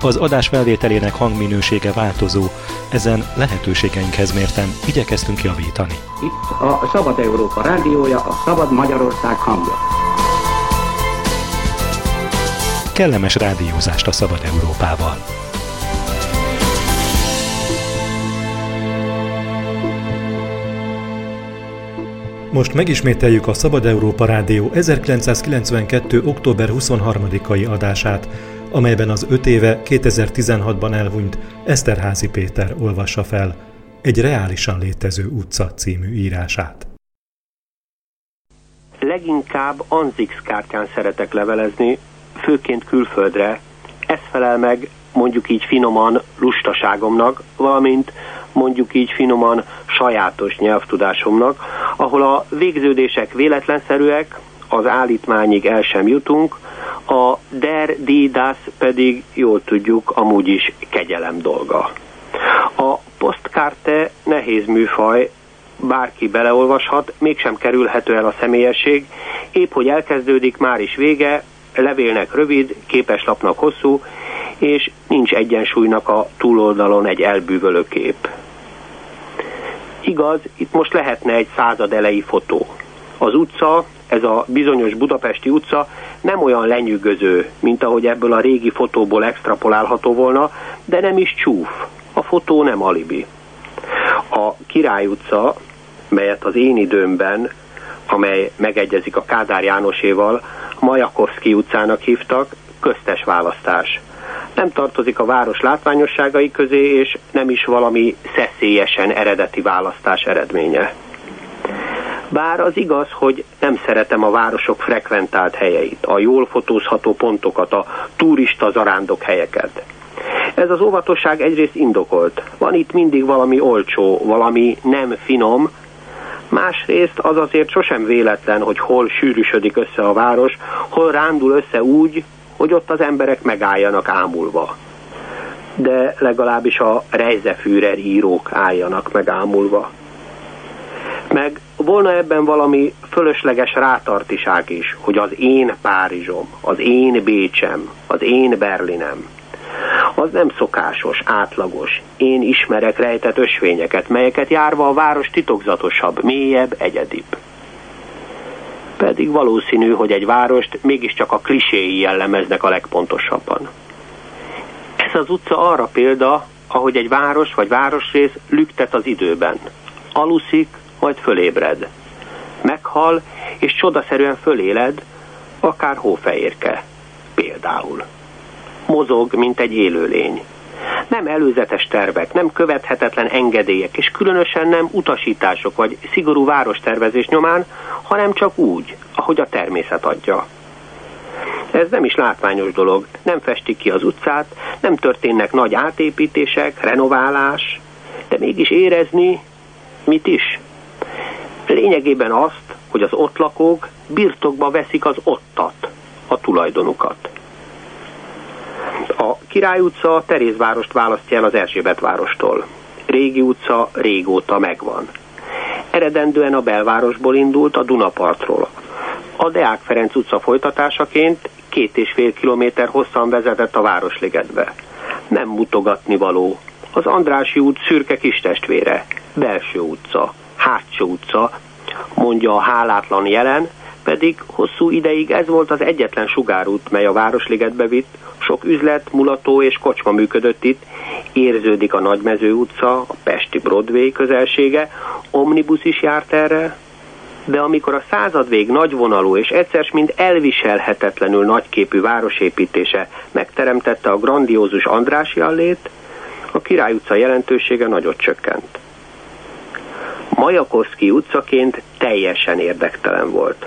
Az adás felvételének hangminősége változó, ezen lehetőségeinkhez mérten igyekeztünk javítani. Itt a Szabad Európa rádiója, a Szabad Magyarország hangja. Kellemes rádiózást a Szabad Európával! Most megismételjük a Szabad Európa Rádió 1992. október 23-ai adását, amelyben az öt éve 2016-ban elhunyt Eszterházi Péter olvassa fel egy reálisan létező utca című írását. Leginkább Anzix kártyán szeretek levelezni, főként külföldre. Ez felel meg mondjuk így finoman lustaságomnak, valamint mondjuk így finoman sajátos nyelvtudásomnak, ahol a végződések véletlenszerűek, az állítmányig el sem jutunk, a der, di, das pedig jól tudjuk, amúgy is kegyelem dolga. A postkárte nehéz műfaj, bárki beleolvashat, mégsem kerülhető el a személyesség, épp hogy elkezdődik, már is vége, levélnek rövid, képeslapnak hosszú, és nincs egyensúlynak a túloldalon egy elbűvölő kép. Igaz, itt most lehetne egy század elejé fotó. Az utca, ez a bizonyos budapesti utca nem olyan lenyűgöző, mint ahogy ebből a régi fotóból extrapolálható volna, de nem is csúf. A fotó nem alibi. A Király utca, melyet az én időmben, amely megegyezik a Kádár Jánoséval, Majakovszki utcának hívtak, köztes választás. Nem tartozik a város látványosságai közé, és nem is valami szeszélyesen eredeti választás eredménye. Bár az igaz, hogy nem szeretem a városok frekventált helyeit, a jól fotózható pontokat, a turista zarándok helyeket. Ez az óvatosság egyrészt indokolt. Van itt mindig valami olcsó, valami nem finom, másrészt az azért sosem véletlen, hogy hol sűrűsödik össze a város, hol rándul össze úgy, hogy ott az emberek megálljanak ámulva. De legalábbis a Reisefűrer írók álljanak meg ámulva. Meg volna ebben valami fölösleges rátartiság is, hogy az én Párizsom, az én Bécsem, az én Berlinem. Az nem szokásos, átlagos. Én ismerek rejtett ösvényeket, melyeket járva a város titokzatosabb, mélyebb, egyedibb. Pedig valószínű, hogy egy várost mégiscsak a kliséi jellemeznek a legpontosabban. Ez az utca arra példa, ahogy egy város vagy városrész lüktet az időben. Aluszik, majd fölébred. Meghal, és csodaszerűen föléled, akár hófehérke. Például. Mozog, mint egy élőlény. Nem előzetes tervek, nem követhetetlen engedélyek, és különösen nem utasítások vagy szigorú várostervezés nyomán, hanem csak úgy, ahogy a természet adja. Ez nem is látványos dolog, nem festik ki az utcát, nem történnek nagy átépítések, renoválás, de mégis érezni, mit is? Lényegében azt, hogy az ott lakók birtokba veszik az ottat, a tulajdonukat. Király utca Terézvárost választja el az Erzsébet várostól. Régi utca régóta megvan. Eredendően a belvárosból indult a Dunapartról. A Deák Ferenc utca folytatásaként két és fél kilométer hosszan vezetett a Városligetbe. Nem mutogatni való. Az Andrási út szürke kistestvére, belső utca, hátsó utca, mondja a hálátlan jelen, pedig hosszú ideig ez volt az egyetlen sugárút, mely a Városligetbe vitt, sok üzlet, mulató és kocsma működött itt, érződik a Nagymező utca, a Pesti Broadway közelsége, omnibus is járt erre, de amikor a századvég nagyvonalú és egyszer mind elviselhetetlenül nagyképű városépítése megteremtette a grandiózus Andrási allét, a Király utca jelentősége nagyot csökkent. Majakovszki utcaként teljesen érdektelen volt.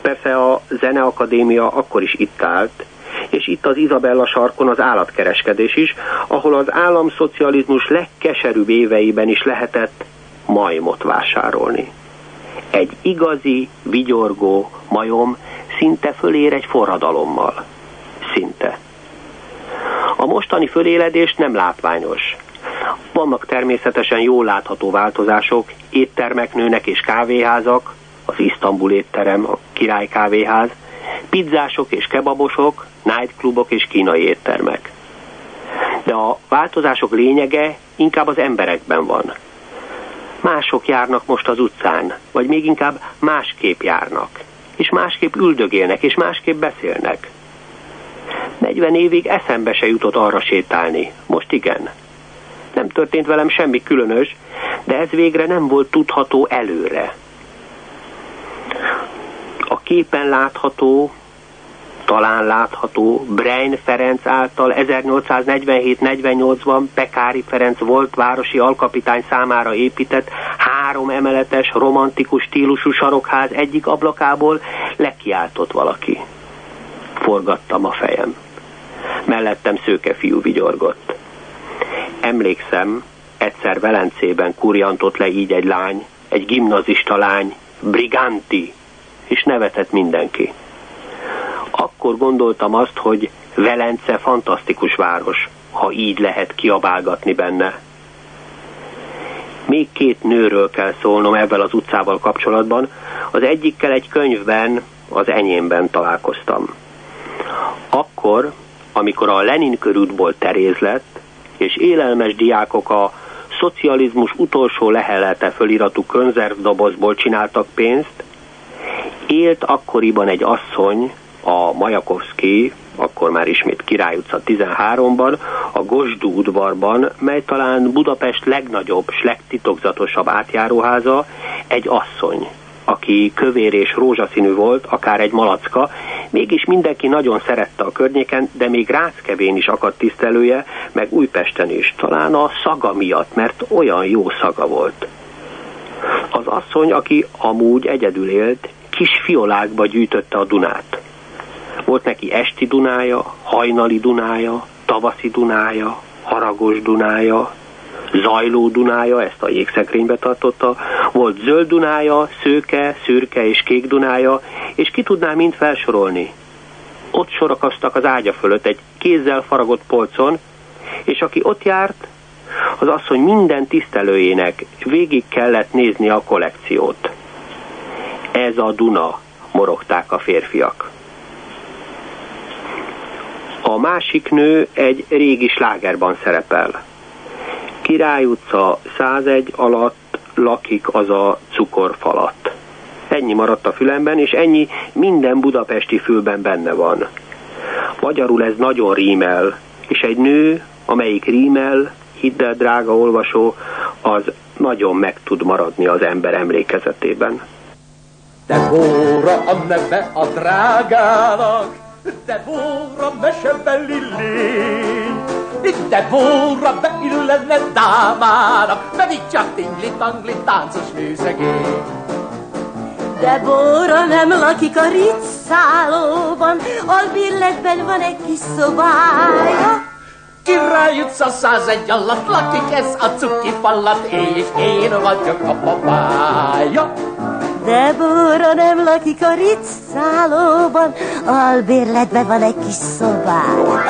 Persze a Zeneakadémia akkor is itt állt, és itt az Izabella sarkon az állatkereskedés is, ahol az államszocializmus legkeserűbb éveiben is lehetett majmot vásárolni. Egy igazi, vigyorgó majom szinte fölér egy forradalommal. Szinte. A mostani föléledés nem látványos. Vannak természetesen jól látható változások, éttermek nőnek és kávéházak, az Isztambul étterem, a Király kávéház, pizzások és kebabosok, nightclubok és kínai éttermek. De a változások lényege inkább az emberekben van. Mások járnak most az utcán, vagy még inkább másképp járnak, és másképp üldögélnek, és másképp beszélnek. 40 évig eszembe se jutott arra sétálni, most igen. Nem történt velem semmi különös, de ez végre nem volt tudható előre. Képen látható, talán látható Brein Ferenc által 1847-48-ban Pekári Ferenc volt városi alkapitány számára épített három emeletes romantikus stílusú sarokház egyik ablakából lekiáltott valaki. Forgattam a fejem. Mellettem szőke fiú vigyorgott. Emlékszem, egyszer Velencében kurjantott le így egy lány, egy gimnazista lány, Briganti, és nevetett mindenki. Akkor gondoltam azt, hogy Velence fantasztikus város, ha így lehet kiabálgatni benne. Még két nőről kell szólnom ebben az utcával kapcsolatban. Az egyikkel egy könyvben, az enyémben találkoztam. Akkor, amikor a Lenin körútból teréz lett, és élelmes diákok a szocializmus utolsó lehelete föliratú konzervdobozból csináltak pénzt, élt akkoriban egy asszony, a Majakovszki, akkor már ismét Király utca 13-ban, a Gosdú udvarban, mely talán Budapest legnagyobb s legtitokzatosabb átjáróháza, egy asszony, aki kövér és rózsaszínű volt, akár egy malacka, mégis mindenki nagyon szerette a környéken, de még Ráckevén is akadt tisztelője, meg Újpesten is, talán a szaga miatt, mert olyan jó szaga volt. Az asszony, aki amúgy egyedül élt, kis fiolákba gyűjtötte a Dunát. Volt neki esti Dunája, hajnali Dunája, tavaszi Dunája, haragos Dunája, zajló Dunája, ezt a jégszekrénybe tartotta, volt zöld Dunája, szőke, szürke és kék Dunája, és ki tudná mind felsorolni. Ott sorakoztak az ágya fölött egy kézzel faragott polcon, és aki ott járt, az asszony minden tisztelőjének végig kellett nézni a kollekciót. Ez a Duna, morogták a férfiak. A másik nő egy régi slágerban szerepel. Király utca 101 alatt lakik az a cukorfalat. Ennyi maradt a fülemben, és ennyi minden budapesti fülben benne van. Magyarul ez nagyon rímel, és egy nő, amelyik rímel, hidd el, drága olvasó, az nagyon meg tud maradni az ember emlékezetében. De Bóra a neve a drágának, de Bóra mesebeli lény. De Bóra beillene dámának, itt csak tingli-tangli táncos nőszegény. De Bóra nem lakik a ritszálóban, albilletben van egy kis szobája. Király utca 101 alatt lakik ez a cuki fallat, és én vagyok a papája. Debora nem lakik a Ritz-szállóban, albérletben van egy kis szobája.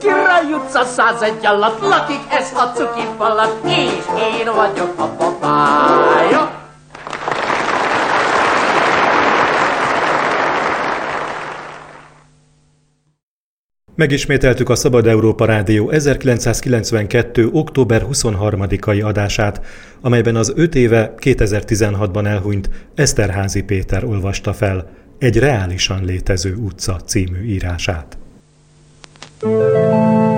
Király utca 101 alatt lakik ez a cuki falat, és én vagyok a papája. Megismételtük a Szabad Európa Rádió 1992. október 23-ai adását, amelyben az 5 éve 2016-ban elhunyt Eszterházi Péter olvasta fel egy reálisan létező utca című írását. Thank.